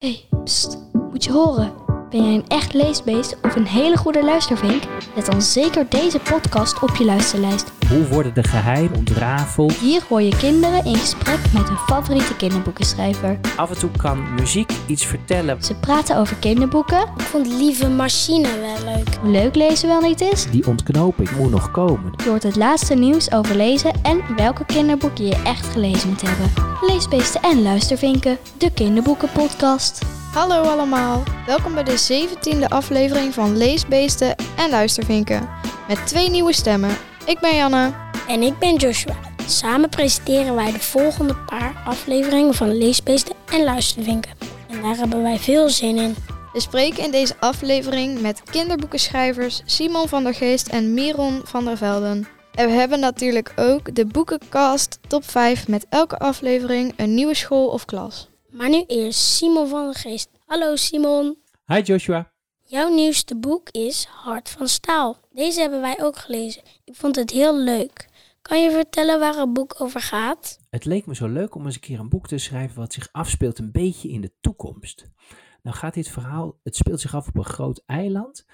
hey, pst, moet je horen. Ben jij een echt leesbeest of een hele goede luistervink? Zet dan zeker deze podcast op je luisterlijst. Hoe worden de geheimen ontrafeld? Hier hoor je kinderen in gesprek met hun favoriete kinderboekenschrijver. Af en toe kan muziek iets vertellen. Ze praten over kinderboeken, Ik vond Lieve Machine wel leuk. hoe leuk lezen wel niet is. Die ontknoping moet nog komen. Je hoort het laatste nieuws over lezen en welke kinderboeken je echt gelezen moet hebben. Leesbeesten en luistervinken, de kinderboekenpodcast. Hallo allemaal, welkom bij de 17e aflevering van Leesbeesten en Luistervinken. Met twee nieuwe stemmen. Ik ben Janne. En ik ben Joshua. Samen presenteren wij de volgende paar afleveringen van Leesbeesten en Luistervinken. En daar hebben wij veel zin in. We spreken in deze aflevering met kinderboekenschrijvers Simon van der Geest en Miron van der Velden. En we hebben natuurlijk ook de boekencast top 5 met elke aflevering een nieuwe school of klas. Maar nu eerst Simon van der Geest. Hallo Simon. Hi Joshua. Jouw nieuwste boek is Hart van Staal. Deze hebben wij ook gelezen. Ik vond het heel leuk. Kan je vertellen waar het boek over gaat? Het leek me zo leuk om eens een keer een boek te schrijven wat zich afspeelt een beetje in de toekomst. Nou gaat dit verhaal, het speelt zich af op een groot eiland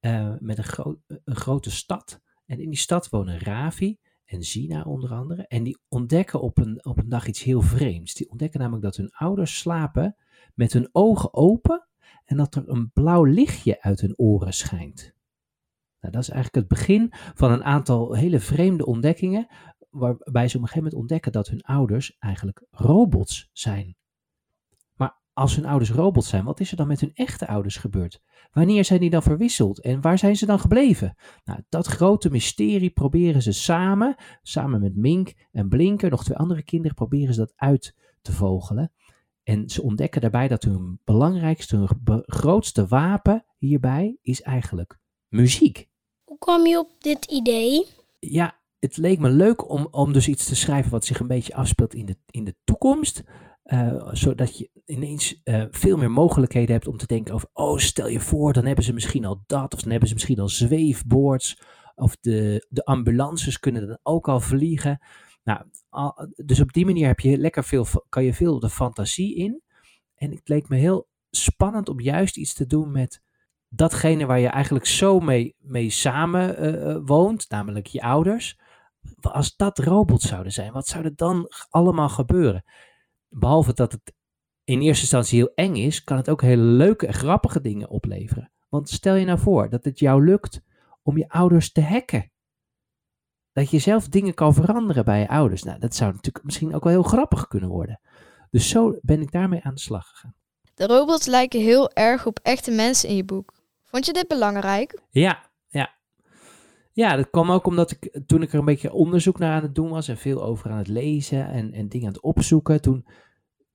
eh, met een, gro- een grote stad. En in die stad wonen Ravi en Zina onder andere. En die ontdekken op een, op een dag iets heel vreemds. Die ontdekken namelijk dat hun ouders slapen met hun ogen open en dat er een blauw lichtje uit hun oren schijnt. Nou, dat is eigenlijk het begin van een aantal hele vreemde ontdekkingen, waarbij ze op een gegeven moment ontdekken dat hun ouders eigenlijk robots zijn. Als hun ouders robots zijn, wat is er dan met hun echte ouders gebeurd? Wanneer zijn die dan verwisseld en waar zijn ze dan gebleven? Nou, dat grote mysterie proberen ze samen, samen met Mink en Blinker, nog twee andere kinderen, proberen ze dat uit te vogelen. En ze ontdekken daarbij dat hun belangrijkste, hun grootste wapen hierbij is eigenlijk muziek. Hoe kwam je op dit idee? ja, het leek me leuk om, om dus iets te schrijven wat zich een beetje afspeelt in de, in de toekomst. Eh, zodat je ineens eh, veel meer mogelijkheden hebt om te denken over, oh stel je voor, dan hebben ze misschien al dat, of dan hebben ze misschien al zweefboards, of de, de ambulances kunnen dan ook al vliegen. Nou, dus op die manier heb je lekker veel, kan je veel de fantasie in. En het leek me heel spannend om juist iets te doen met datgene waar je eigenlijk zo mee, mee samen eh, woont, namelijk je ouders. Als dat robots zouden zijn, wat zou er dan allemaal gebeuren? Behalve dat het in eerste instantie heel eng is, kan het ook hele leuke en grappige dingen opleveren. Want stel je nou voor dat het jou lukt om je ouders te hacken. Dat je zelf dingen kan veranderen bij je ouders. Nou, dat zou natuurlijk misschien ook wel heel grappig kunnen worden. Dus zo ben ik daarmee aan de slag gegaan. De robots lijken heel erg op echte mensen in je boek. Vond je dit belangrijk? Ja, ja. Dat kwam ook omdat ik toen ik er een beetje onderzoek naar aan het doen was en veel over aan het lezen en, en dingen aan het opzoeken, toen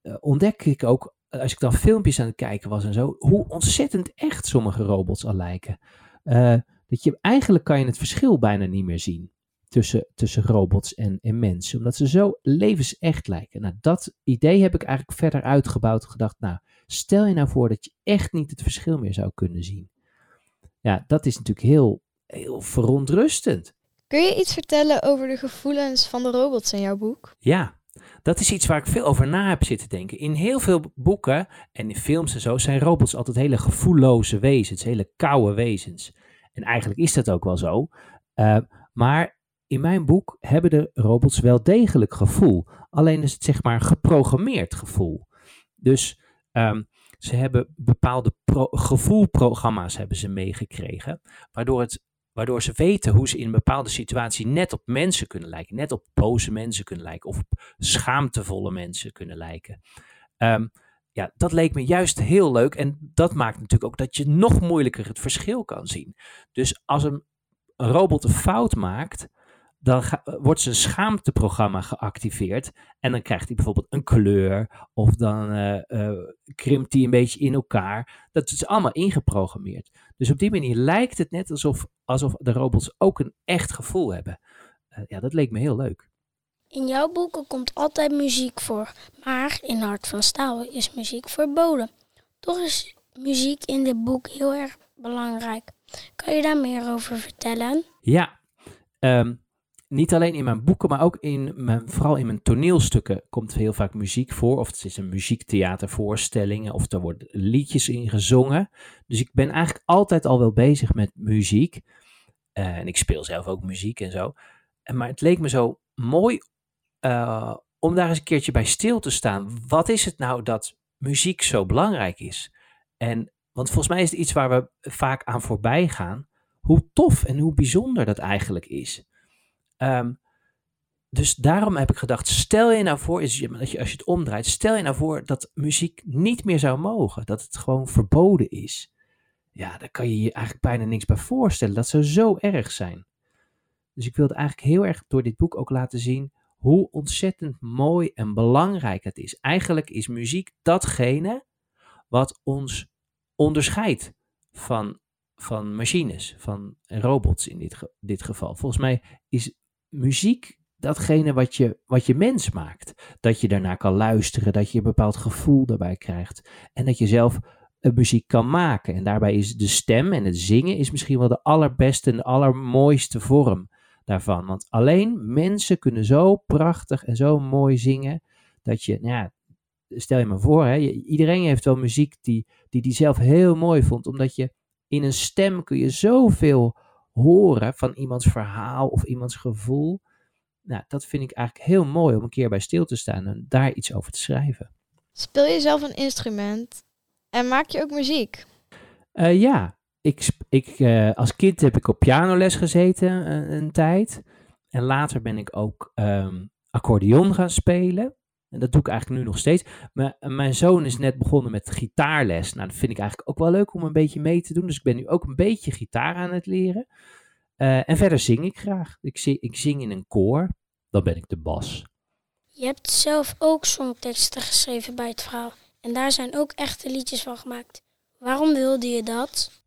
eh, ontdekte ik ook, eh, als ik dan filmpjes aan het kijken was en zo, hoe ontzettend echt sommige robots al lijken. Eh, dat je eigenlijk kan je het verschil bijna niet meer zien tussen, tussen robots en, en mensen, omdat ze zo levensecht lijken. Nou, dat idee heb ik eigenlijk verder uitgebouwd gedacht, nou, stel je nou voor dat je echt niet het verschil meer zou kunnen zien. Ja, dat is natuurlijk heel, heel verontrustend. Kun je iets vertellen over de gevoelens van de robots in jouw boek? Ja, dat is iets waar ik veel over na heb zitten denken. In heel veel boeken en in films en zo zijn robots altijd hele gevoelloze wezens, hele koude wezens. En eigenlijk is dat ook wel zo. Eh, maar in mijn boek hebben de robots wel degelijk gevoel. Alleen is het zeg maar geprogrammeerd gevoel. Dus ehm, ze hebben bepaalde pro- gevoelprogramma's hebben ze meegekregen, waardoor, het, waardoor ze weten hoe ze in een bepaalde situatie net op mensen kunnen lijken, net op boze mensen kunnen lijken of op schaamtevolle mensen kunnen lijken. Ehm, ja, dat leek me juist heel leuk en dat maakt natuurlijk ook dat je nog moeilijker het verschil kan zien. Dus als een, een robot een fout maakt, dan ga- wordt zijn schaamteprogramma geactiveerd. En dan krijgt hij bijvoorbeeld een kleur. Of dan eh, krimpt hij een beetje in elkaar. Dat is allemaal ingeprogrammeerd. Dus op die manier lijkt het net alsof, alsof de robots ook een echt gevoel hebben. Eh, ja, dat leek me heel leuk. In jouw boeken komt altijd muziek voor, maar in Hart van Staal is muziek verboden. Toch is muziek in dit boek heel erg belangrijk. Kan je daar meer over vertellen? Ja, ehm, niet alleen in mijn boeken, maar ook in mijn, vooral in mijn toneelstukken komt heel vaak muziek voor. Of het is een muziektheatervoorstelling, of er worden liedjes in gezongen. Dus ik ben eigenlijk altijd al wel bezig met muziek. Eh, en ik speel zelf ook muziek en zo. Maar het leek me zo mooi uh, om daar eens een keertje bij stil te staan. Wat is het nou dat muziek zo belangrijk is? En, want volgens mij is het iets waar we vaak aan voorbij gaan. Hoe tof en hoe bijzonder dat eigenlijk is. Um, dus daarom heb ik gedacht, stel je nou voor, je, als je het omdraait, stel je nou voor dat muziek niet meer zou mogen. Dat het gewoon verboden is. Ja, daar kan je je eigenlijk bijna niks bij voorstellen. Dat zou zo erg zijn. Dus ik wilde eigenlijk heel erg door dit boek ook laten zien hoe ontzettend mooi en belangrijk het is. Eigenlijk is muziek datgene wat ons onderscheidt van, van machines, van robots in dit, dit geval. Volgens mij is muziek datgene wat je, wat je mens maakt. Dat je daarna kan luisteren, dat je een bepaald gevoel daarbij krijgt. En dat je zelf muziek kan maken. En daarbij is de stem en het zingen is misschien wel de allerbeste en de allermooiste vorm daarvan. Want alleen mensen kunnen zo prachtig en zo mooi zingen, dat je, nou ja, stel je maar voor, hè, iedereen heeft wel muziek die, die die zelf heel mooi vond, omdat je in een stem kun je zoveel horen van iemands verhaal of iemands gevoel. Nou, dat vind ik eigenlijk heel mooi om een keer bij stil te staan en daar iets over te schrijven. Speel je zelf een instrument en maak je ook muziek? Uh, ja, ik, ik, uh, als kind heb ik op pianoles gezeten een, een tijd. En later ben ik ook um, accordeon gaan spelen. En dat doe ik eigenlijk nu nog steeds. Maar mijn zoon is net begonnen met gitaarles. Nou, dat vind ik eigenlijk ook wel leuk om een beetje mee te doen. Dus ik ben nu ook een beetje gitaar aan het leren. Uh, en verder zing ik graag. Ik zing, ik zing in een koor. Dan ben ik de bas. Je hebt zelf ook songteksten geschreven bij het verhaal. En daar zijn ook echte liedjes van gemaakt. Waarom wilde je dat?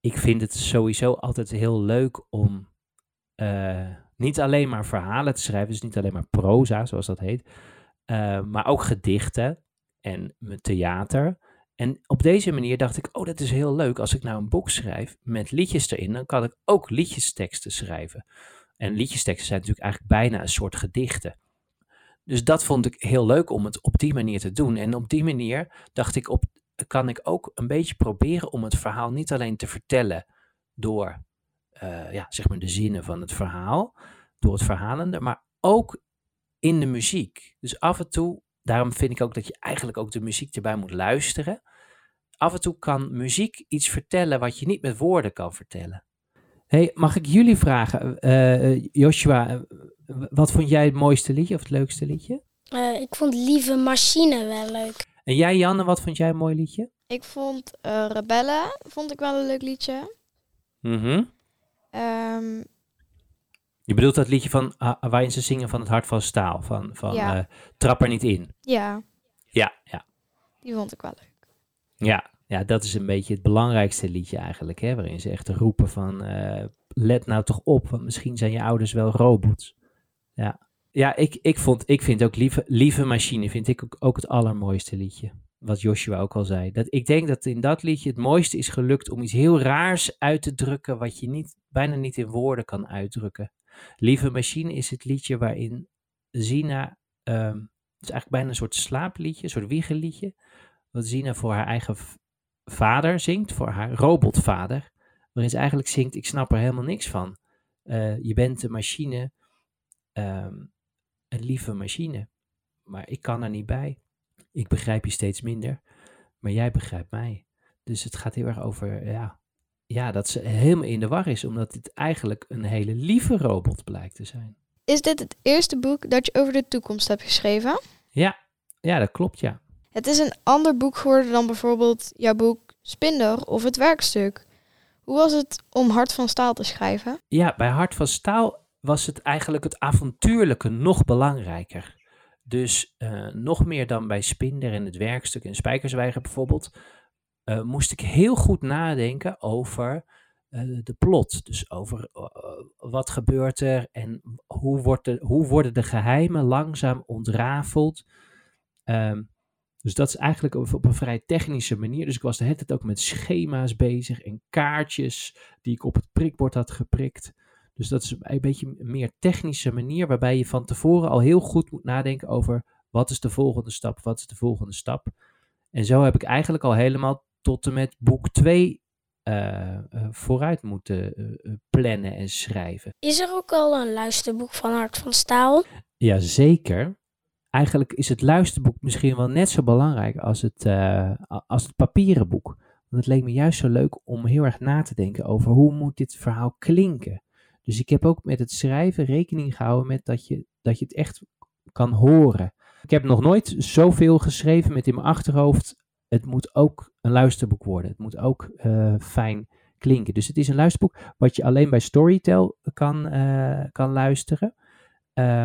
ik vind het sowieso altijd heel leuk om uh, niet alleen maar verhalen te schrijven, dus niet alleen maar proza, zoals dat heet, uh, maar ook gedichten en theater. En op deze manier dacht ik, oh, dat is heel leuk. Als ik nou een boek schrijf met liedjes erin, dan kan ik ook liedjesteksten schrijven. En liedjesteksten zijn natuurlijk eigenlijk bijna een soort gedichten. Dus dat vond ik heel leuk om het op die manier te doen. En op die manier dacht ik, op, kan ik ook een beetje proberen om het verhaal niet alleen te vertellen door uh, ja, zeg maar de zinnen van het verhaal, door het verhalende, maar ook in de muziek. Dus af en toe, daarom vind ik ook dat je eigenlijk ook de muziek erbij moet luisteren. Af en toe kan muziek iets vertellen wat je niet met woorden kan vertellen. Hey, mag ik jullie vragen, uh, Joshua, wat vond jij het mooiste liedje of het leukste liedje? Uh, ik vond Lieve Machine wel leuk. En jij, Janne, wat vond jij een mooi liedje? Ik vond uh, Rebellen, vond ik wel een leuk liedje. Mhm. Um, je bedoelt dat liedje van, uh, waarin ze zingen van het hart van staal, van, van ja. uh, trap er niet in. Ja. Ja, ja. Die vond ik wel leuk. Ja, ja, dat is een beetje het belangrijkste liedje eigenlijk, hè, waarin ze echt roepen van, uh, let nou toch op, want misschien zijn je ouders wel robots. Ja. Ja, ik, ik, vond, ik vind ook lieve, lieve Machine vind ik ook, ook het allermooiste liedje. Wat Joshua ook al zei. Dat, ik denk dat in dat liedje het mooiste is gelukt om iets heel raars uit te drukken. wat je niet, bijna niet in woorden kan uitdrukken. Lieve Machine is het liedje waarin Zina. Um, het is eigenlijk bijna een soort slaapliedje, een soort wiegeliedje. Wat Zina voor haar eigen vader zingt, voor haar robotvader. Waarin ze eigenlijk zingt: Ik snap er helemaal niks van. Uh, je bent een machine. Um, een lieve machine. Maar ik kan er niet bij. Ik begrijp je steeds minder, maar jij begrijpt mij. Dus het gaat heel erg over, ja, ja, dat ze helemaal in de war is, omdat dit eigenlijk een hele lieve robot blijkt te zijn. Is dit het eerste boek dat je over de toekomst hebt geschreven? Ja, ja dat klopt, ja. Het is een ander boek geworden dan bijvoorbeeld jouw boek Spinder of Het Werkstuk. Hoe was het om Hart van Staal te schrijven? Ja, bij Hart van Staal was het eigenlijk het avontuurlijke nog belangrijker. Dus uh, nog meer dan bij Spinder en het werkstuk en Spijkerswijger bijvoorbeeld, uh, moest ik heel goed nadenken over uh, de plot. Dus over wat gebeurt er en hoe, wordt hoe worden de geheimen langzaam ontrafeld. Um, dus dat is eigenlijk op, op, een vrij technische manier. Dus ik was de hele tijd ook met schema's bezig en kaartjes die ik op het prikbord had geprikt. Dus dat is een beetje een meer technische manier waarbij je van tevoren al heel goed moet nadenken over wat is de volgende stap, wat is de volgende stap. En zo heb ik eigenlijk al helemaal tot en met boek 2 uh, uh, vooruit moeten uh, plannen en schrijven. Is er ook al een luisterboek van Hart van Staal? Jazeker. Eigenlijk is het luisterboek misschien wel net zo belangrijk als het, als het papieren boek. Want het leek me juist zo leuk om heel erg na te denken over hoe moet dit verhaal klinken. Dus ik heb ook met het schrijven rekening gehouden met dat je, dat je het echt kan horen. Ik heb nog nooit zoveel geschreven met in mijn achterhoofd. Het moet ook een luisterboek worden. Het moet ook uh, fijn klinken. Dus het is een luisterboek wat je alleen bij Storytel kan, uh, kan luisteren. Uh,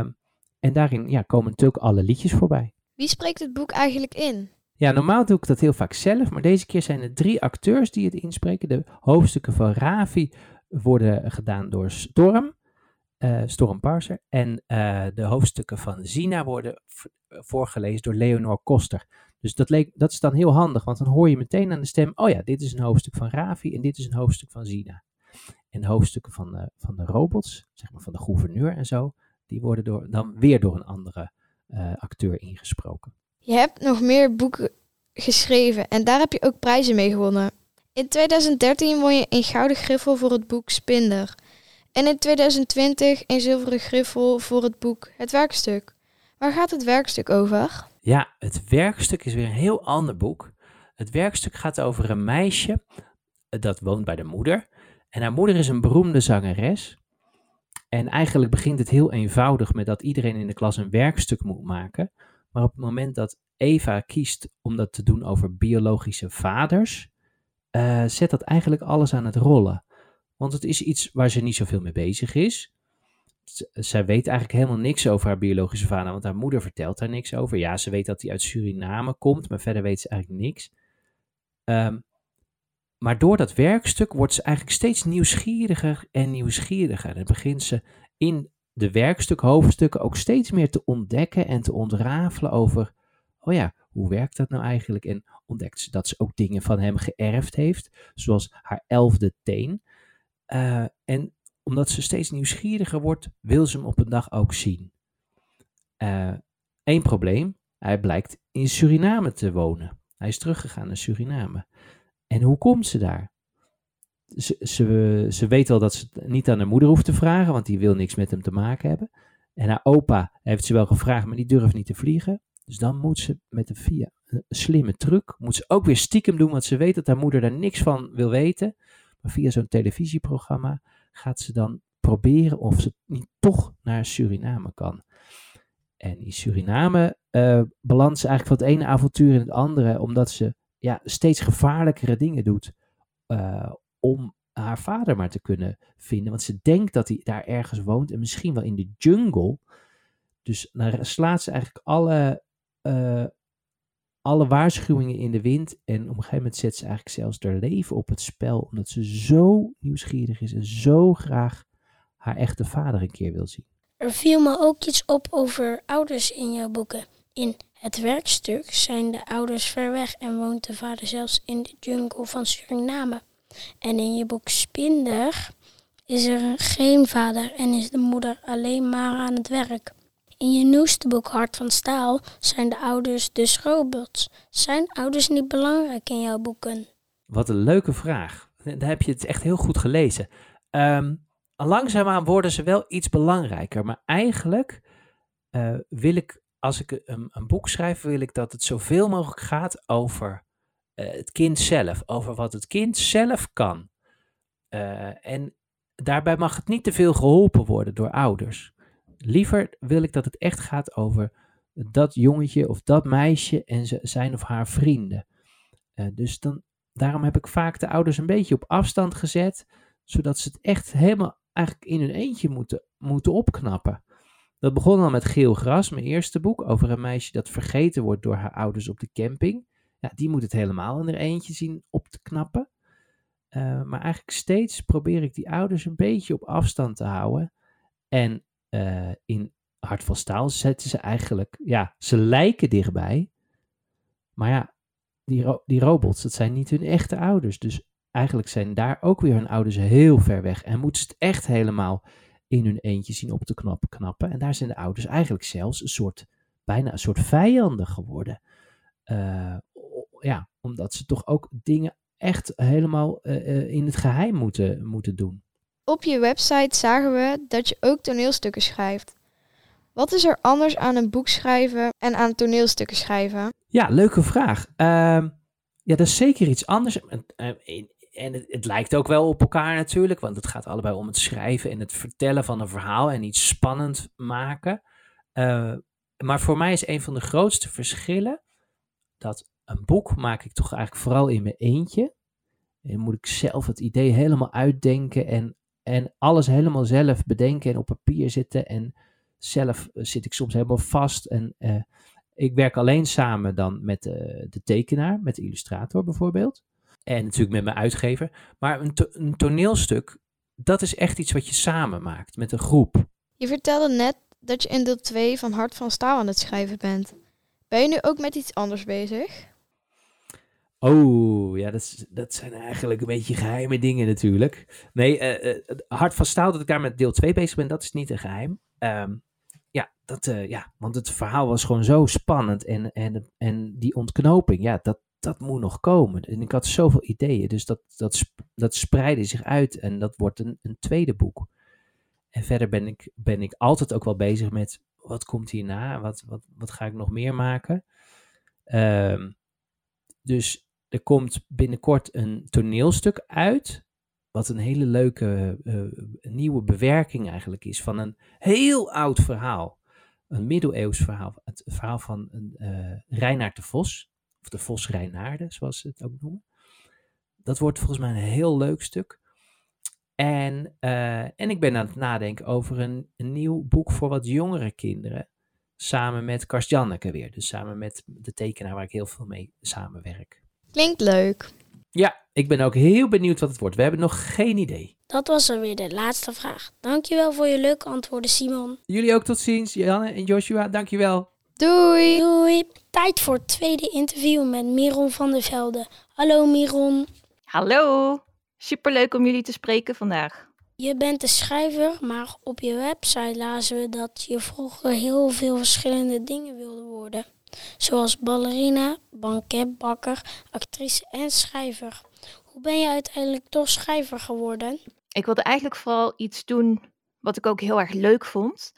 en daarin ja, komen natuurlijk alle liedjes voorbij. Wie spreekt het boek eigenlijk in? Ja, normaal doe ik dat heel vaak zelf, maar deze keer zijn er drie acteurs die het inspreken. De hoofdstukken van Ravi worden gedaan door Storm, uh, Storm Parser. En uh, de hoofdstukken van Zina worden voorgelezen door Leonor Koster. Dus dat, leek, dat is dan heel handig, want dan hoor je meteen aan de stem: oh ja, dit is een hoofdstuk van Ravi en dit is een hoofdstuk van Zina. En hoofdstukken van de, van de robots, zeg maar van de gouverneur en zo, die worden door, dan weer door een andere uh, acteur ingesproken. Je hebt nog meer boeken geschreven en daar heb je ook prijzen mee gewonnen. In 2013 won je een gouden griffel voor het boek Spinder. En in 2020 een zilveren griffel voor het boek Het Werkstuk. Waar gaat het werkstuk over? Ja, het werkstuk is weer een heel ander boek. Het werkstuk gaat over een meisje dat woont bij de moeder. En haar moeder is een beroemde zangeres. En eigenlijk begint het heel eenvoudig met dat iedereen in de klas een werkstuk moet maken. Maar op het moment dat Eva kiest om dat te doen over biologische vaders, uh, zet dat eigenlijk alles aan het rollen. Want het is iets waar ze niet zoveel mee bezig is. Zij weet eigenlijk helemaal niks over haar biologische vader, want haar moeder vertelt daar niks over. Ja, ze weet dat hij uit Suriname komt, maar verder weet ze eigenlijk niks. Um, maar door dat werkstuk wordt ze eigenlijk steeds nieuwsgieriger en nieuwsgieriger. Dan begint ze in de werkstuk, hoofdstukken, ook steeds meer te ontdekken en te ontrafelen over, oh ja, hoe werkt dat nou eigenlijk? En ontdekt ze dat ze ook dingen van hem geërfd heeft, zoals haar elfde teen. Uh, en omdat ze steeds nieuwsgieriger wordt, wil ze hem op een dag ook zien. Eén uh, probleem, hij blijkt in Suriname te wonen. Hij is teruggegaan naar Suriname. En hoe komt ze daar? Ze, ze, ze weet wel dat ze het niet aan haar moeder hoeft te vragen, want die wil niks met hem te maken hebben. En haar opa heeft ze wel gevraagd, maar die durft niet te vliegen. Dus dan moet ze met een via een slimme truc, moet ze ook weer stiekem doen, want ze weet dat haar moeder daar niks van wil weten. Maar via zo'n televisieprogramma gaat ze dan proberen of ze niet toch naar Suriname kan. En in Suriname uh, ze eigenlijk van het ene avontuur in het andere, omdat ze ja, steeds gevaarlijkere dingen doet uh, om haar vader maar te kunnen vinden. Want ze denkt dat hij daar ergens woont en misschien wel in de jungle. Dus dan slaat ze eigenlijk alle, uh, alle waarschuwingen in de wind. En op een gegeven moment zet ze eigenlijk zelfs haar leven op het spel. Omdat ze zo nieuwsgierig is en zo graag haar echte vader een keer wil zien. Er viel me ook iets op over ouders in jouw boeken. In het werkstuk zijn de ouders ver weg en woont de vader zelfs in de jungle van Suriname. En in je boek Spinder is er geen vader en is de moeder alleen maar aan het werk. In je nieuwste boek Hart van Staal zijn de ouders dus robots. Zijn ouders niet belangrijk in jouw boeken? Wat een leuke vraag. Daar heb je het echt heel goed gelezen. Um, langzaamaan worden ze wel iets belangrijker, maar eigenlijk uh, wil ik als ik een, een, boek schrijf, wil ik dat het zoveel mogelijk gaat over uh, het kind zelf, over wat het kind zelf kan. Uh, en daarbij mag het niet te veel geholpen worden door ouders. Liever wil ik dat het echt gaat over dat jongetje of dat meisje en zijn of haar vrienden. Uh, dus dan, daarom heb ik vaak de ouders een beetje op afstand gezet, zodat ze het echt helemaal eigenlijk in hun eentje moeten, moeten opknappen. Dat begon al met Geel Gras, mijn eerste boek, over een meisje dat vergeten wordt door haar ouders op de camping. Ja, die moet het helemaal in haar eentje zien op te knappen. Uh, maar eigenlijk steeds probeer ik die ouders een beetje op afstand te houden. En uh, in Hart van Staal zetten ze eigenlijk, ja, ze lijken dichtbij. Maar ja, die, die robots, dat zijn niet hun echte ouders. Dus eigenlijk zijn daar ook weer hun ouders heel ver weg. En moeten ze het echt helemaal in hun eentje zien op te knappen, knappen. En daar zijn de ouders eigenlijk zelfs een soort, bijna een soort vijanden geworden. Uh, ja, omdat ze toch ook dingen echt helemaal uh, in het geheim moeten, moeten doen. Op je website zagen we dat je ook toneelstukken schrijft. Wat is er anders aan een boek schrijven en aan toneelstukken schrijven? Ja, leuke vraag. Uh, ja, dat is zeker iets anders. En, en het, het, lijkt ook wel op elkaar natuurlijk, want het gaat allebei om het schrijven en het vertellen van een verhaal en iets spannend maken. Uh, maar voor mij is een van de grootste verschillen dat een boek maak ik toch eigenlijk vooral in mijn eentje. En moet ik zelf het idee helemaal uitdenken en, en alles helemaal zelf bedenken en op papier zitten. En zelf eh, zit ik soms helemaal vast. En uh, ik werk alleen samen dan met de, de tekenaar, met de illustrator bijvoorbeeld. En natuurlijk met mijn uitgever. Maar een, een toneelstuk, dat is echt iets wat je samen maakt met een groep. Je vertelde net dat je in deel 2 van Hart van Staal aan het schrijven bent. Ben je nu ook met iets anders bezig? Oh, ja, dat, dat zijn eigenlijk een beetje geheime dingen natuurlijk. Nee, uh, uh, Hart van Staal dat ik daar met deel 2 bezig ben, dat is niet een geheim. Um, ja, dat, uh, ja, want het verhaal was gewoon zo spannend en, en, en die ontknoping, ja, dat, dat moet nog komen. En ik had zoveel ideeën, dus dat, dat, dat spreidde zich uit en dat wordt een, een tweede boek. En verder ben ik, ben ik altijd ook wel bezig met wat komt hierna, wat, wat, wat ga ik nog meer maken. Um, dus er komt binnenkort een toneelstuk uit, wat een hele leuke uh, nieuwe bewerking eigenlijk is van een heel oud verhaal. Een middeleeuws verhaal. Het verhaal van uh, Reinaard de Vos, of de Vos Reinaarde, zoals ze het ook noemen. Dat wordt volgens mij een heel leuk stuk. En, uh, en ik ben aan het nadenken over een, een, nieuw boek voor wat jongere kinderen. Samen met Karst Janneke weer. Dus samen met de tekenaar waar ik heel veel mee samenwerk. Klinkt leuk. Ja, ik ben ook heel benieuwd wat het wordt. We hebben nog geen idee. Dat was alweer de laatste vraag. Dankjewel voor je leuke antwoorden, Simon. Jullie ook tot ziens, Janne en Joshua. Dankjewel. Doei. Doei. Tijd voor het tweede interview met Miron van der Velde. Hallo Miron. Hallo. Superleuk om jullie te spreken vandaag. Je bent de schrijver, maar op je website lazen we dat je vroeger heel veel verschillende dingen wilde worden. Zoals ballerina, banketbakker, actrice en schrijver. Hoe ben je uiteindelijk toch schrijver geworden? Ik wilde eigenlijk vooral iets doen wat ik ook heel erg leuk vond.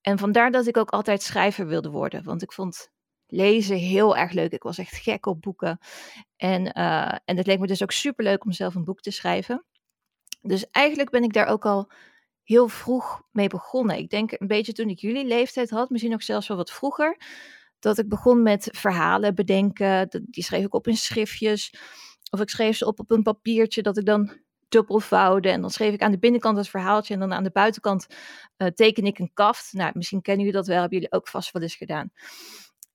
En vandaar dat ik ook altijd schrijver wilde worden. Want ik vond lezen heel erg leuk. Ik was echt gek op boeken. En, uh, en het leek me dus ook super leuk om zelf een boek te schrijven. Dus eigenlijk ben ik daar ook al heel vroeg mee begonnen. Ik denk een beetje toen ik jullie leeftijd had, misschien nog zelfs wel wat vroeger. Dat ik begon met verhalen bedenken. Die schreef ik op in schriftjes. Of ik schreef ze op op een papiertje dat ik dan dubbelvouwde. En dan schreef ik aan de binnenkant het verhaaltje. En dan aan de buitenkant uh, teken ik een kaft. Nou, misschien kennen jullie dat wel. Hebben jullie ook vast wel eens gedaan.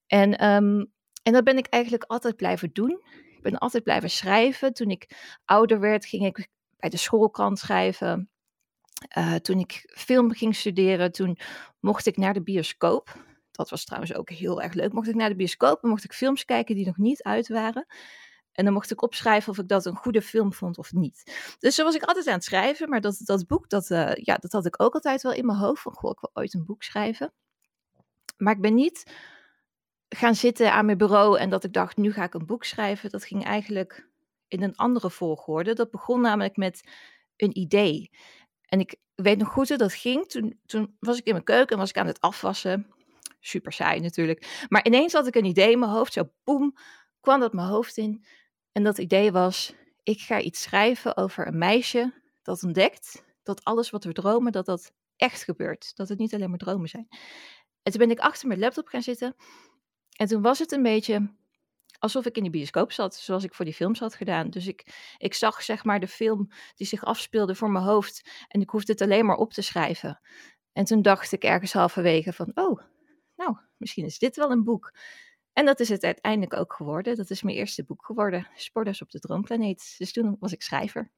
En, um, en dat ben ik eigenlijk altijd blijven doen. Ik ben altijd blijven schrijven. Toen ik ouder werd, ging ik bij de schoolkrant schrijven. Uh, toen ik film ging studeren, toen mocht ik naar de bioscoop. Dat was trouwens ook heel erg leuk. Mocht ik naar de bioscoop mocht ik films kijken die nog niet uit waren. En dan mocht ik opschrijven of ik dat een goede film vond of niet. Dus zo was ik altijd aan het schrijven. Maar dat, dat boek, dat, uh, ja, dat had ik ook altijd wel in mijn hoofd. Van, goh, ik wil ooit een boek schrijven. Maar ik ben niet gaan zitten aan mijn bureau en dat ik dacht, nu ga ik een boek schrijven. Dat ging eigenlijk in een andere volgorde. Dat begon namelijk met een idee. En ik weet nog goed hoe dat ging. Toen, toen was ik in mijn keuken en was ik aan het afwassen. Super saai natuurlijk. Maar ineens had ik een idee in mijn hoofd. Zo boem, kwam dat mijn hoofd in. En dat idee was, ik ga iets schrijven over een meisje dat ontdekt dat alles wat we dromen, dat dat echt gebeurt. Dat het niet alleen maar dromen zijn. En toen ben ik achter mijn laptop gaan zitten. En toen was het een beetje alsof ik in die bioscoop zat, zoals ik voor die films had gedaan. Dus ik, ik zag zeg maar de film die zich afspeelde voor mijn hoofd en ik hoefde het alleen maar op te schrijven. En toen dacht ik ergens halverwege van, oh, nou, misschien is dit wel een boek. En dat is het uiteindelijk ook geworden. Dat is mijn eerste boek geworden, Sporters op de Droomplaneet. Dus toen was ik schrijver.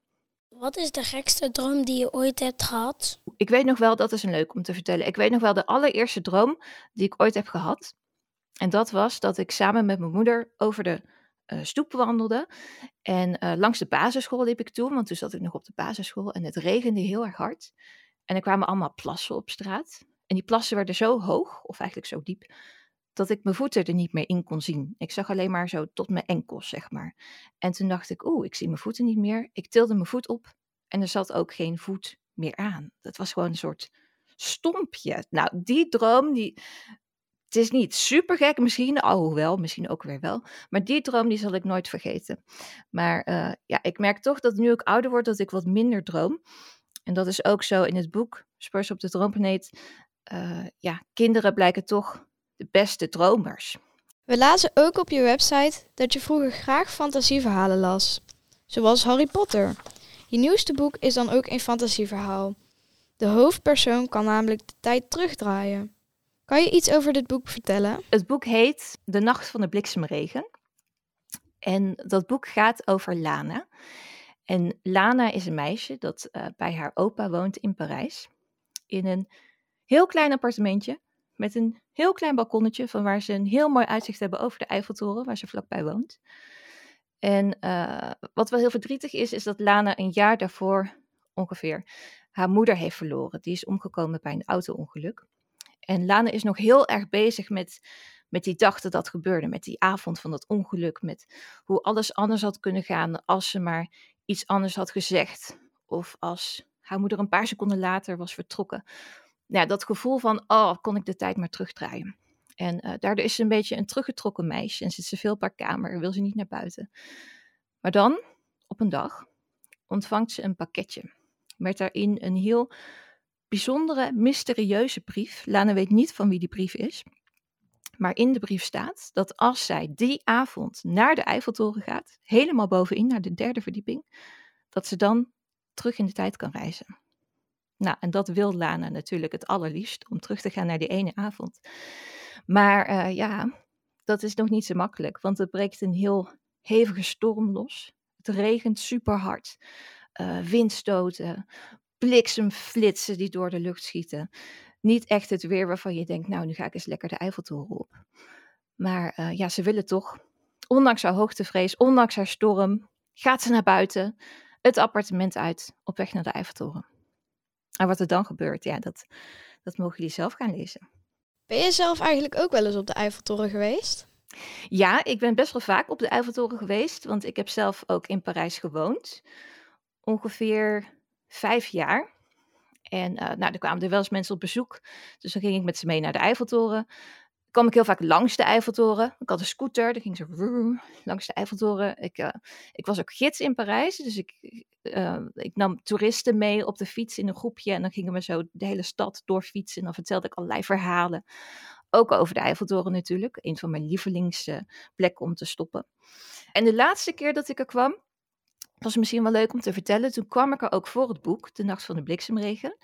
Wat is de gekste droom die je ooit hebt gehad? Ik weet nog wel, dat is een leuk om te vertellen. Ik weet nog wel de allereerste droom die ik ooit heb gehad. En dat was dat ik samen met mijn moeder over de uh, stoep wandelde. En uh, langs de basisschool liep ik toen, want toen zat ik nog op de basisschool en het regende heel erg hard. En er kwamen allemaal plassen op straat. En die plassen werden zo hoog, of eigenlijk zo diep, dat ik mijn voeten er niet meer in kon zien. Ik zag alleen maar zo tot mijn enkels, zeg maar. En toen dacht ik, oeh, ik zie mijn voeten niet meer. Ik tilde mijn voet op en er zat ook geen voet meer aan. Dat was gewoon een soort stompje. Nou, die droom, die, het is niet super gek misschien, alhoewel, misschien ook weer wel. Maar die droom die zal ik nooit vergeten. Maar uh, ja, ik merk toch dat nu ik ouder word, dat ik wat minder droom. En dat is ook zo in het boek Spurs op de Droomplaneet. Uh, ja, kinderen blijken toch de beste dromers. We lazen ook op je website dat je vroeger graag fantasieverhalen las. Zoals Harry Potter. Je nieuwste boek is dan ook een fantasieverhaal. De hoofdpersoon kan namelijk de tijd terugdraaien. Kan je iets over dit boek vertellen? Het boek heet De Nacht van de Bliksemregen. En dat boek gaat over Lana. En Lana is een meisje dat uh, bij haar opa woont in Parijs. In een heel klein appartementje met een heel klein balkonnetje van waar ze een heel mooi uitzicht hebben over de Eiffeltoren, waar ze vlakbij woont. En uh, wat wel heel verdrietig is, is dat Lana een jaar daarvoor ongeveer haar moeder heeft verloren. Die is omgekomen bij een auto-ongeluk. En Lana is nog heel erg bezig met, met die dag dat dat gebeurde, met die avond van dat ongeluk, met hoe alles anders had kunnen gaan als ze maar iets anders had gezegd. Of als haar moeder een paar seconden later was vertrokken. Ja, dat gevoel van, oh, kon ik de tijd maar terugdraaien. En uh, daardoor is ze een beetje een teruggetrokken meisje en zit ze veel op haar kamer, wil ze niet naar buiten. Maar dan, op een dag, ontvangt ze een pakketje. Met daarin een heel bijzondere, mysterieuze brief. Lana weet niet van wie die brief is. Maar in de brief staat dat als zij die avond naar de Eiffeltoren gaat, helemaal bovenin, naar de derde verdieping, dat ze dan terug in de tijd kan reizen. Nou, en dat wil Lana natuurlijk het allerliefst, om terug te gaan naar die ene avond. Maar uh, ja, dat is nog niet zo makkelijk, want er breekt een heel hevige storm los. Het regent super hard. Uh, windstoten, bliksemflitsen die door de lucht schieten. Niet echt het weer waarvan je denkt, nou, nu ga ik eens lekker de Eiffeltoren op. Maar uh, ja, ze willen toch, ondanks haar hoogtevrees, ondanks haar storm, gaat ze naar buiten, het appartement uit, op weg naar de Eiffeltoren. En wat er dan gebeurt, ja, dat, dat mogen jullie zelf gaan lezen. Ben je zelf eigenlijk ook wel eens op de Eiffeltoren geweest? Ja, ik ben best wel vaak op de Eiffeltoren geweest, want ik heb zelf ook in Parijs gewoond. Ongeveer vijf jaar. En uh, nou, er kwamen er wel eens mensen op bezoek. Dus dan ging ik met ze mee naar de Eiffeltoren. Kwam ik heel vaak langs de Eiffeltoren. Ik had een scooter, dan ging ze langs de Eiffeltoren. Ik, uh, ik was ook gids in Parijs, dus ik, uh, ik nam toeristen mee op de fiets in een groepje. En dan gingen we zo de hele stad doorfietsen. En dan vertelde ik allerlei verhalen. Ook over de Eiffeltoren natuurlijk. Een van mijn lievelingsplekken om te stoppen. En de laatste keer dat ik er kwam, was misschien wel leuk om te vertellen. Toen kwam ik er ook voor het boek, De Nacht van de Bliksemregen.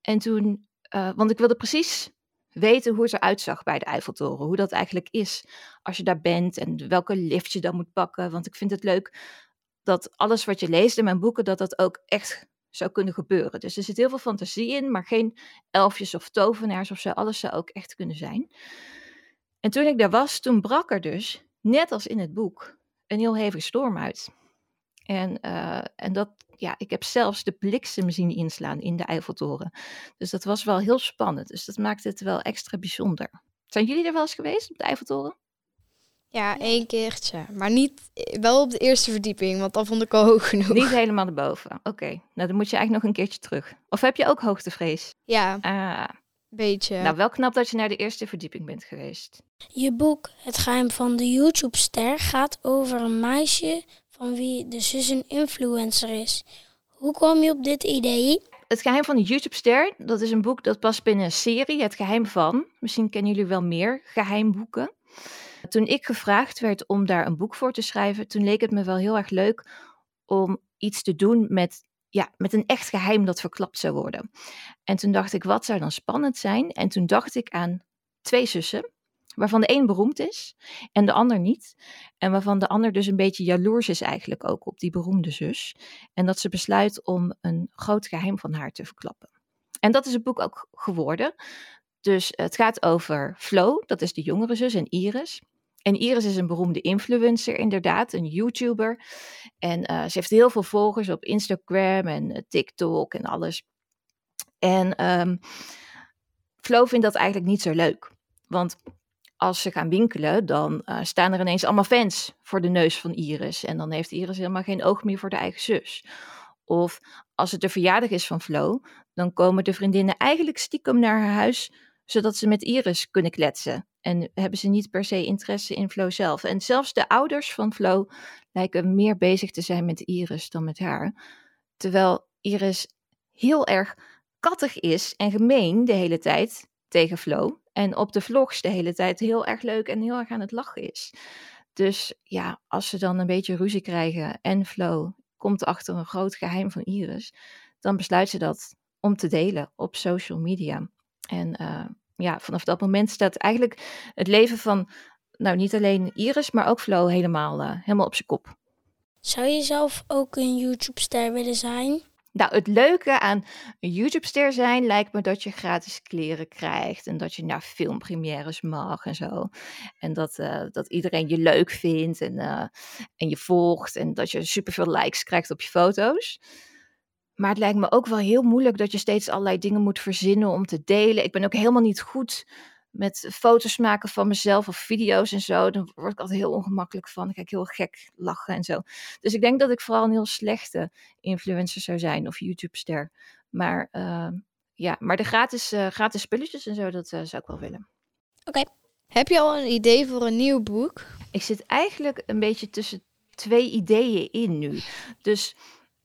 En toen, uh, want ik wilde precies weten hoe het eruit zag bij de Eiffeltoren. Hoe dat eigenlijk is als je daar bent en welke lift je dan moet pakken. Want ik vind het leuk dat alles wat je leest in mijn boeken, dat dat ook echt zou kunnen gebeuren. Dus er zit heel veel fantasie in, maar geen elfjes of tovenaars of zo. Alles zou ook echt kunnen zijn. En toen ik daar was, toen brak er dus, net als in het boek, een heel hevige storm uit. En, uh, en dat, ja, ik heb zelfs de bliksem zien inslaan in de Eiffeltoren. Dus dat was wel heel spannend. Dus dat maakte het wel extra bijzonder. Zijn jullie er wel eens geweest op de Eiffeltoren? Ja, één keertje. Maar niet wel op de eerste verdieping, want dan vond ik al hoog genoeg. Niet helemaal erboven. Oké, okay. nou dan moet je eigenlijk nog een keertje terug. Of heb je ook hoogtevrees? Ja, ah. beetje. Nou, wel knap dat je naar de eerste verdieping bent geweest. Je boek Het geheim van de YouTube-ster gaat over een meisje van wie de zus een influencer is. Hoe kwam je op dit idee? Het geheim van de YouTube-ster, dat is een boek dat past binnen een serie, Het geheim van. Misschien kennen jullie wel meer geheimboeken. Toen ik gevraagd werd om daar een boek voor te schrijven, toen leek het me wel heel erg leuk om iets te doen met, ja, met een echt geheim dat verklapt zou worden. En toen dacht ik, wat zou dan spannend zijn? En toen dacht ik aan twee zussen waarvan de een beroemd is en de ander niet. En waarvan de ander dus een beetje jaloers is eigenlijk ook op die beroemde zus. En dat ze besluit om een groot geheim van haar te verklappen. En dat is het boek ook geworden. Dus het gaat over Flo, dat is de jongere zus, en Iris. En Iris is een beroemde influencer, inderdaad, een YouTuber. En uh, ze heeft heel veel volgers op Instagram en uh, TikTok en alles. En ehm, Flo vindt dat eigenlijk niet zo leuk. Want als ze gaan winkelen, dan uh, staan er ineens allemaal fans voor de neus van Iris. En dan heeft Iris helemaal geen oog meer voor de eigen zus. Of als het de verjaardag is van Flo, dan komen de vriendinnen eigenlijk stiekem naar haar huis, zodat ze met Iris kunnen kletsen. En hebben ze niet per se interesse in Flo zelf. En zelfs de ouders van Flo lijken meer bezig te zijn met Iris dan met haar. Terwijl Iris heel erg kattig is en gemeen de hele tijd tegen Flo. En op de vlogs de hele tijd heel erg leuk en heel erg aan het lachen is. Dus ja, als ze dan een beetje ruzie krijgen en Flo komt achter een groot geheim van Iris, dan besluit ze dat om te delen op social media. En uh, ja, vanaf dat moment staat eigenlijk het leven van, nou niet alleen Iris, maar ook Flo helemaal, uh, helemaal op zijn kop. Zou je zelf ook een YouTube-ster willen zijn? Nou, het leuke aan een YouTube-ster zijn lijkt me dat je gratis kleren krijgt en dat je naar filmpremières mag en zo. En dat, uh, dat iedereen je leuk vindt en, uh, en je volgt en dat je superveel likes krijgt op je foto's. Maar het lijkt me ook wel heel moeilijk dat je steeds allerlei dingen moet verzinnen om te delen. Ik ben ook helemaal niet goed met foto's maken van mezelf of video's en zo. Dan word ik altijd heel ongemakkelijk van. Dan kijk heel gek lachen en zo. Dus ik denk dat ik vooral een heel slechte influencer zou zijn of YouTube-ster. Maar uh, ja, maar de gratis, uh, gratis spulletjes en zo, dat uh, zou ik wel willen. Oké. Heb je al een idee voor een nieuw boek? Ik zit eigenlijk een beetje tussen twee ideeën in nu. Dus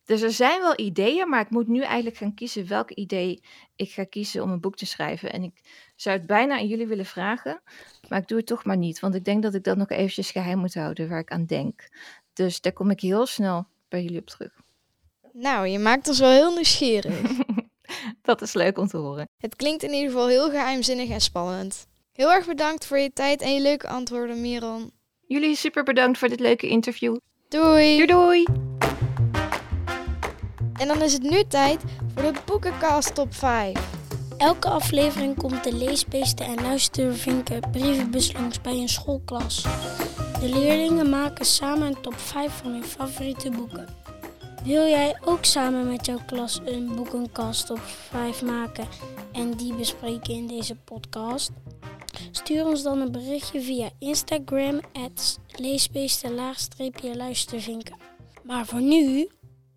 dus er zijn wel ideeën, maar ik moet nu eigenlijk gaan kiezen welk idee ik ga kiezen om een boek te schrijven. En ik zou het bijna aan jullie willen vragen, maar ik doe het toch maar niet, want ik denk dat ik dat nog eventjes geheim moet houden waar ik aan denk. Dus daar kom ik heel snel bij jullie op terug. Nou, je maakt ons wel heel nieuwsgierig. dat is leuk om te horen. Het klinkt in ieder geval heel geheimzinnig en spannend. Heel erg bedankt voor je tijd en je leuke antwoorden, Miron. Jullie super bedankt voor dit leuke interview. Doei. Doei doei. En dan is het nu tijd voor de Boekencast Top 5. Elke aflevering komt de leesbeesten en luistervinken brievenbus langs bij een schoolklas. De leerlingen maken samen een top 5 van hun favoriete boeken. Wil jij ook samen met jouw klas een boekencast top 5 maken en die bespreken in deze podcast? Stuur ons dan een berichtje via Instagram at leesbeesten-luistervinken. Maar voor nu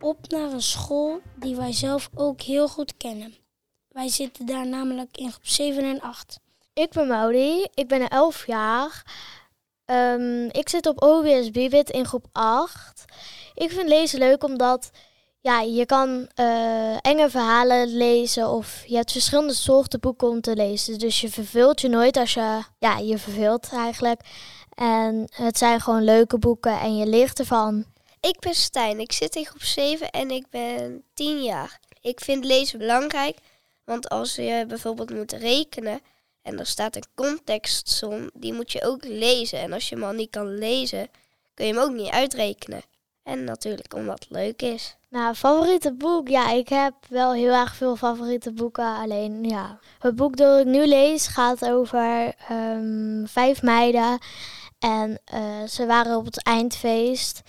op naar een school die wij zelf ook heel goed kennen. Wij zitten daar namelijk in groep 7 en 8. Ik ben Maudie, ik ben 11 jaar. Um, ik zit op OBS Bibit in groep 8. Ik vind lezen leuk omdat ja, je kan uh, enge verhalen lezen of je hebt verschillende soorten boeken om te lezen. Dus je verveelt je nooit als je, ja, je verveelt eigenlijk. En het zijn gewoon leuke boeken en je leert ervan. Ik ben Stijn, ik zit in groep 7 en ik ben 10 jaar. Ik vind lezen belangrijk, want als je bijvoorbeeld moet rekenen en er staat een contextsom, die moet je ook lezen. En als je hem al niet kan lezen, kun je hem ook niet uitrekenen. En natuurlijk omdat het leuk is. Nou, favoriete boek? Ja, ik heb wel heel erg veel favoriete boeken. Alleen, ja. Het boek dat ik nu lees gaat over um, vijf meiden. En uh, ze waren op het eindfeest.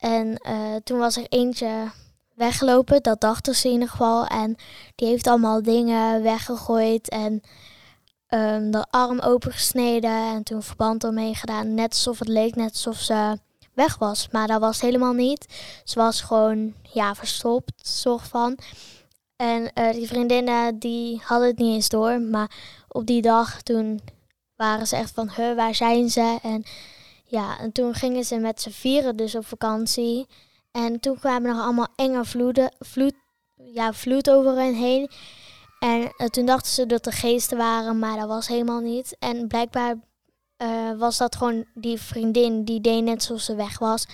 En uh, toen was er eentje weggelopen, dat dachten ze in ieder geval. En die heeft allemaal dingen weggegooid en um, de arm opengesneden en toen verband ermee gedaan. Net alsof het leek net alsof ze weg was. Maar dat was helemaal niet. Ze was gewoon ja, verstopt, soort van. En uh, die vriendinnen die hadden het niet eens door. Maar op die dag toen waren ze echt van, huh, waar zijn ze? En ja, en toen gingen ze met z'n vieren dus op vakantie. En toen kwamen er allemaal enge vloeden, vloed, ja, vloed over hen heen. En uh, toen dachten ze dat er geesten waren, maar dat was helemaal niet. En blijkbaar uh, was dat gewoon die vriendin, die deed net zoals ze weg was.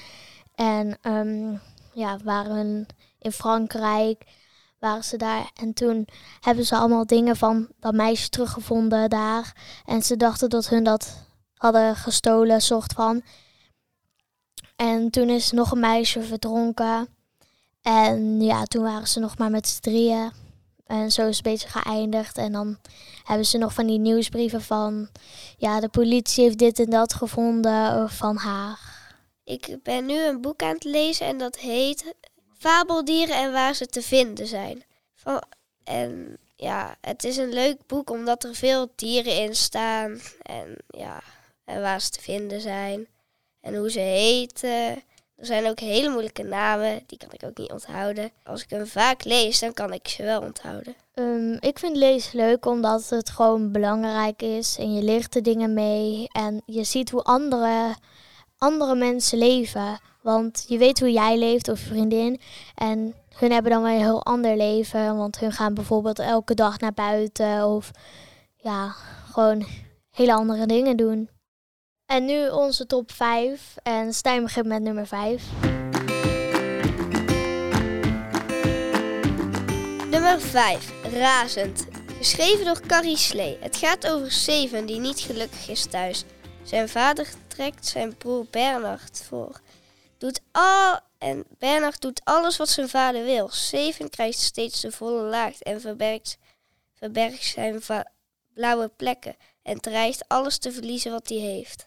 En um, ja, waren in Frankrijk, waren ze daar. En toen hebben ze allemaal dingen van dat meisje teruggevonden daar. En ze dachten dat hun dat hadden gestolen, soort van. En toen is nog een meisje verdronken. En ja, toen waren ze nog maar met z'n drieën. En zo is het beetje geëindigd. En dan hebben ze nog van die nieuwsbrieven van... Ja, de politie heeft dit en dat gevonden van haar. Ik ben nu een boek aan het lezen en dat heet Fabeldieren en waar ze te vinden zijn. Van, en ja, het is een leuk boek omdat er veel dieren in staan. En ja, en waar ze te vinden zijn. En hoe ze heten. Er zijn ook hele moeilijke namen, die kan ik ook niet onthouden. Als ik hem vaak lees, dan kan ik ze wel onthouden. Ehm, ik vind lezen leuk omdat het gewoon belangrijk is en je leert er dingen mee en je ziet hoe andere, andere mensen leven. Want je weet hoe jij leeft of je vriendin en hun hebben dan wel een heel ander leven, want hun gaan bijvoorbeeld elke dag naar buiten of ja, gewoon hele andere dingen doen. En nu onze top 5 en Stijn begint met nummer 5. Nummer 5. Razend. Geschreven door Carrie Slee. Het gaat over Steven die niet gelukkig is thuis. Zijn vader trekt zijn broer Bernard voor. Doet al en Bernard doet alles wat zijn vader wil. Steven krijgt steeds de volle laag en verbergt, verbergt zijn blauwe plekken en dreigt alles te verliezen wat hij heeft.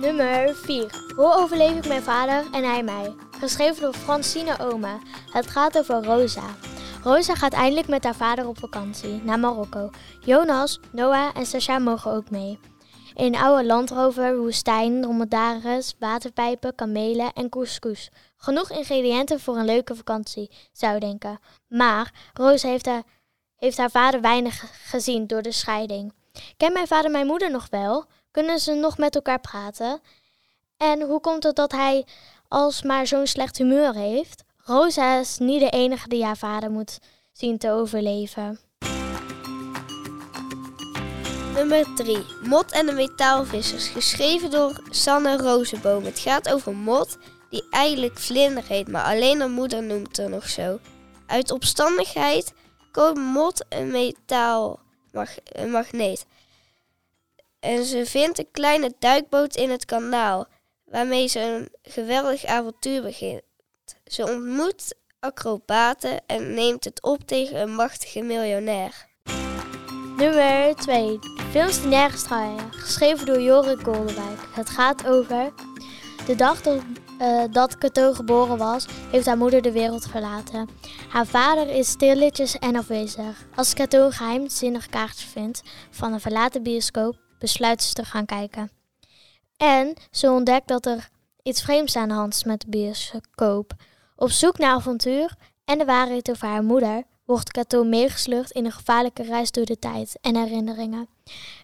Nummer 4. Hoe overleef ik mijn vader en hij mij? Geschreven door Francine Oma. Het gaat over Rosa. Rosa gaat eindelijk met haar vader op vakantie naar Marokko. Jonas, Noah en Sasha mogen ook mee. In oude landrover, woestijn, dromedaris, waterpijpen, kamelen en couscous. Genoeg ingrediënten voor een leuke vakantie, zou denken. Maar Rosa heeft haar, heeft haar vader weinig gezien door de scheiding. Ken mijn vader mijn moeder nog wel? Kunnen ze nog met elkaar praten? En hoe komt het dat hij alsmaar zo'n slecht humeur heeft? Rosa is niet de enige die haar vader moet zien te overleven. Nummer 3. Mot en de metaalvissers. Geschreven door Sanne Rozenboom. Het gaat over Mot, die eigenlijk Vlinder heet, maar alleen haar moeder noemt er nog zo. Uit opstandigheid koopt Mot een metaalmagneet. En ze vindt een kleine duikboot in het kanaal, waarmee ze een geweldig avontuur begint. Ze ontmoet acrobaten en neemt het op tegen een machtige miljonair. Nummer 2. Films die nergens draaien. Geschreven door Jorik Goldenwijk. Het gaat over... De dag dat, uh, dat Cato geboren was, heeft haar moeder de wereld verlaten. Haar vader is stilletjes en afwezig. Als Cato een geheimzinnig kaartje vindt van een verlaten bioscoop, besluit ze te gaan kijken. En ze ontdekt dat er iets vreemds aan de hand is met de bioscoop. Op zoek naar avontuur en de waarheid over haar moeder wordt Kato meegesleurd in een gevaarlijke reis door de tijd en herinneringen.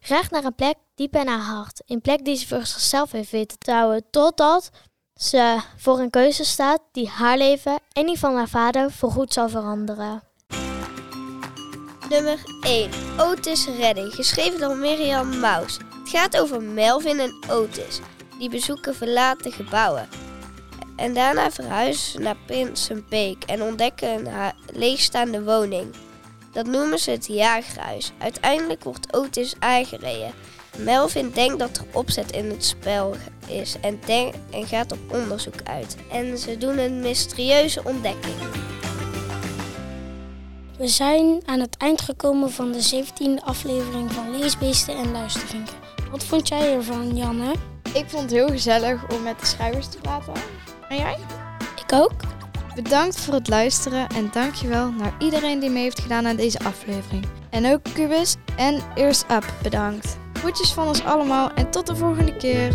Recht naar een plek diep in haar hart. Een plek die ze voor zichzelf heeft weten te houden. Totdat ze voor een keuze staat die haar leven en die van haar vader voorgoed zal veranderen. Nummer 1. Otis Redding, geschreven door Mirjam Maus. Het gaat over Melvin en Otis. Die bezoeken verlaten gebouwen. En daarna verhuizen ze naar Prinsen Beek en ontdekken een leegstaande woning. Dat noemen ze het jagerhuis. Uiteindelijk wordt Otis aangereden. Melvin denkt dat er opzet in het spel is en, en gaat op onderzoek uit. En ze doen een mysterieuze ontdekking. We zijn aan het eind gekomen van de 17e aflevering van Leesbeesten en Luistervinken. Wat vond jij ervan, Janne? Ik vond het heel gezellig om met de schrijvers te praten. En jij? Ik ook. Bedankt voor het luisteren en dankjewel naar iedereen die mee heeft gedaan aan deze aflevering. En ook Cubus en Ears Up bedankt. Groetjes van ons allemaal en tot de volgende keer.